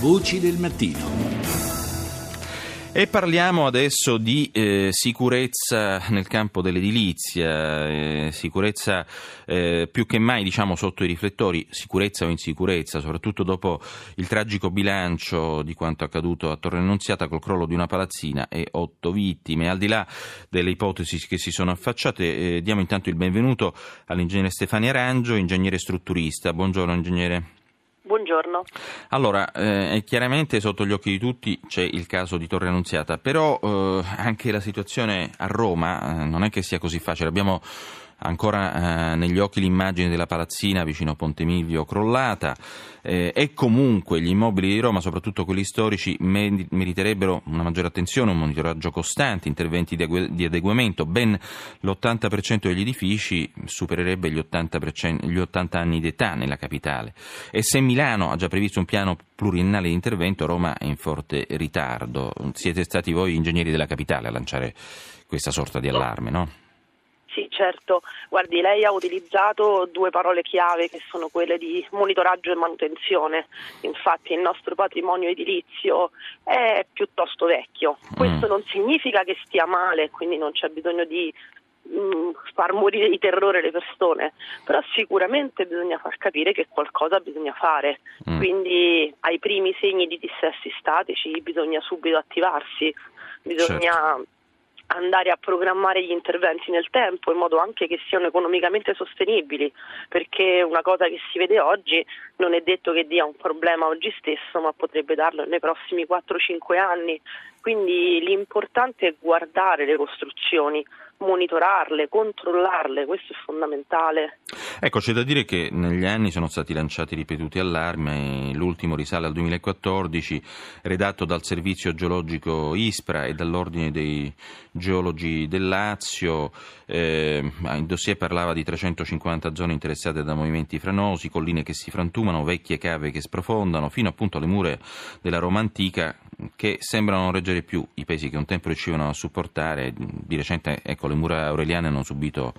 Voci del mattino. E parliamo adesso di eh, sicurezza nel campo dell'edilizia, eh, sicurezza eh, più che mai diciamo sotto i riflettori, sicurezza o insicurezza, soprattutto dopo il tragico bilancio di quanto accaduto a Torre Annunziata col crollo di una palazzina e otto vittime. Al di là delle ipotesi che si sono affacciate, eh, diamo intanto il benvenuto all'ingegnere Stefania Arangio, ingegnere strutturista. Buongiorno ingegnere. Buongiorno. Allora, eh, chiaramente sotto gli occhi di tutti c'è il caso di Torre Annunziata, però eh, anche la situazione a Roma eh, non è che sia così facile. Abbiamo ancora eh, negli occhi l'immagine della palazzina vicino a Ponte Milvio crollata eh, e comunque gli immobili di Roma, soprattutto quelli storici, meriterebbero una maggiore attenzione, un monitoraggio costante, interventi di, agu- di adeguamento. Ben l'80% degli edifici supererebbe gli 80%, gli 80 anni d'età nella capitale e se Milano ha già previsto un piano pluriennale di intervento, Roma è in forte ritardo. Siete stati voi ingegneri della capitale a lanciare questa sorta di allarme, no? Certo. Guardi, lei ha utilizzato due parole chiave che sono quelle di monitoraggio e manutenzione. Infatti il nostro patrimonio edilizio è piuttosto vecchio. Questo mm. non significa che stia male, quindi non c'è bisogno di mm, far morire di terrore le persone, però sicuramente bisogna far capire che qualcosa bisogna fare. Mm. Quindi ai primi segni di dissessi statici bisogna subito attivarsi, bisogna certo andare a programmare gli interventi nel tempo in modo anche che siano economicamente sostenibili, perché una cosa che si vede oggi non è detto che dia un problema oggi stesso, ma potrebbe darlo nei prossimi 4-5 anni. Quindi l'importante è guardare le costruzioni, monitorarle, controllarle, questo è fondamentale. Ecco, c'è da dire che negli anni sono stati lanciati ripetuti allarmi, l'ultimo risale al 2014, redatto dal servizio geologico ISPRA e dall'Ordine dei geologi del Lazio. Eh, il dossier parlava di 350 zone interessate da movimenti franosi, colline che si frantumano, vecchie cave che sprofondano, fino appunto alle mura della Roma antica che sembrano reggere più i pesi che un tempo riuscivano a supportare. Di recente, ecco, le mura aureliane hanno subito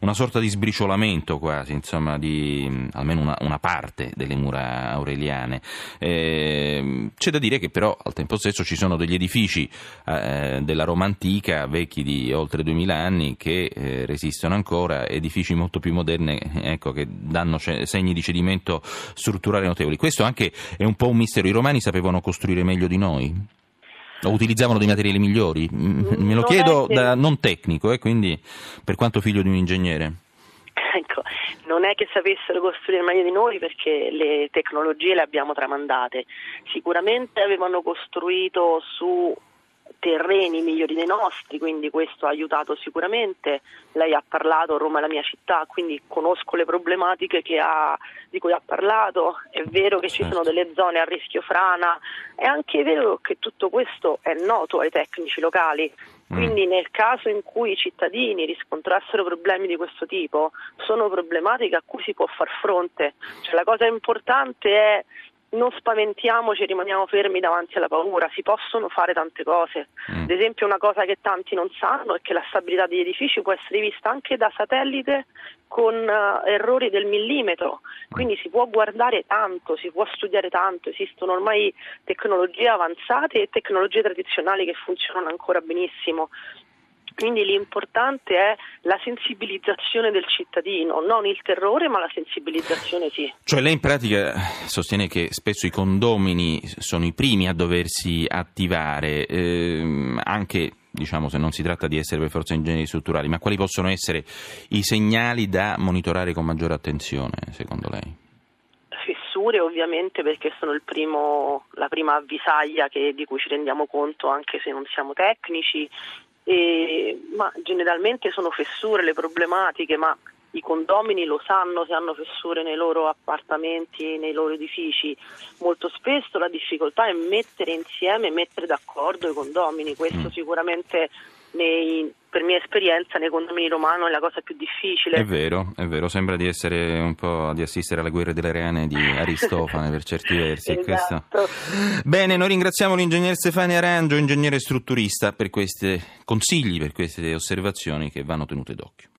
una sorta di sbriciolamento quasi, insomma, di almeno una, una parte delle mura aureliane. Eh, c'è da dire che però al tempo stesso ci sono degli edifici eh, della Roma antica, vecchi di oltre 2000 anni, che eh, resistono ancora, edifici molto più moderni ecco, che danno segni di cedimento strutturale notevoli. Questo anche è un po' un mistero. I romani sapevano costruire meglio di noi? O utilizzavano dei materiali migliori? Me lo non chiedo che... da non tecnico, eh, quindi per quanto figlio di un ingegnere. Ecco, non è che sapessero costruire meglio di noi perché le tecnologie le abbiamo tramandate. Sicuramente avevano costruito su terreni migliori dei nostri, quindi questo ha aiutato sicuramente. Lei ha parlato, Roma è la mia città, quindi conosco le problematiche ha, di cui ha parlato. È vero che ci sono certo. delle zone a rischio frana, è anche vero che tutto questo è noto ai tecnici locali. Mm. Quindi nel caso in cui i cittadini riscontrassero problemi di questo tipo, sono problematiche a cui si può far fronte. Cioè, la cosa importante è non spaventiamoci e rimaniamo fermi davanti alla paura, si possono fare tante cose. Mm. Ad esempio una cosa che tanti non sanno è che la stabilità degli edifici può essere vista anche da satellite con uh, errori del millimetro, quindi si può guardare tanto, si può studiare tanto, esistono ormai tecnologie avanzate e tecnologie tradizionali che funzionano ancora benissimo. Quindi l'importante è la sensibilizzazione del cittadino, non il terrore, ma la sensibilizzazione sì. Cioè lei in pratica sostiene che spesso i condomini sono i primi a doversi attivare, ehm, anche diciamo se non si tratta di essere per forza ingegneri strutturali, ma quali possono essere i segnali da monitorare con maggiore attenzione, secondo lei? Fessure ovviamente perché sono primo, la prima avvisaglia che, di cui ci rendiamo conto anche se non siamo tecnici, e, ma generalmente sono fessure le problematiche, ma i condomini lo sanno se hanno fessure nei loro appartamenti, nei loro edifici. Molto spesso la difficoltà è mettere insieme, mettere d'accordo i condomini, questo mm. sicuramente nei, per mia esperienza nei condomini romano è la cosa più difficile. È vero, è vero, sembra di essere un po' di assistere alle guerre delle rene di Aristofane per certi versi. esatto. Bene, noi ringraziamo l'ingegnere Stefania Arangio, ingegnere strutturista, per questi consigli, per queste osservazioni che vanno tenute d'occhio.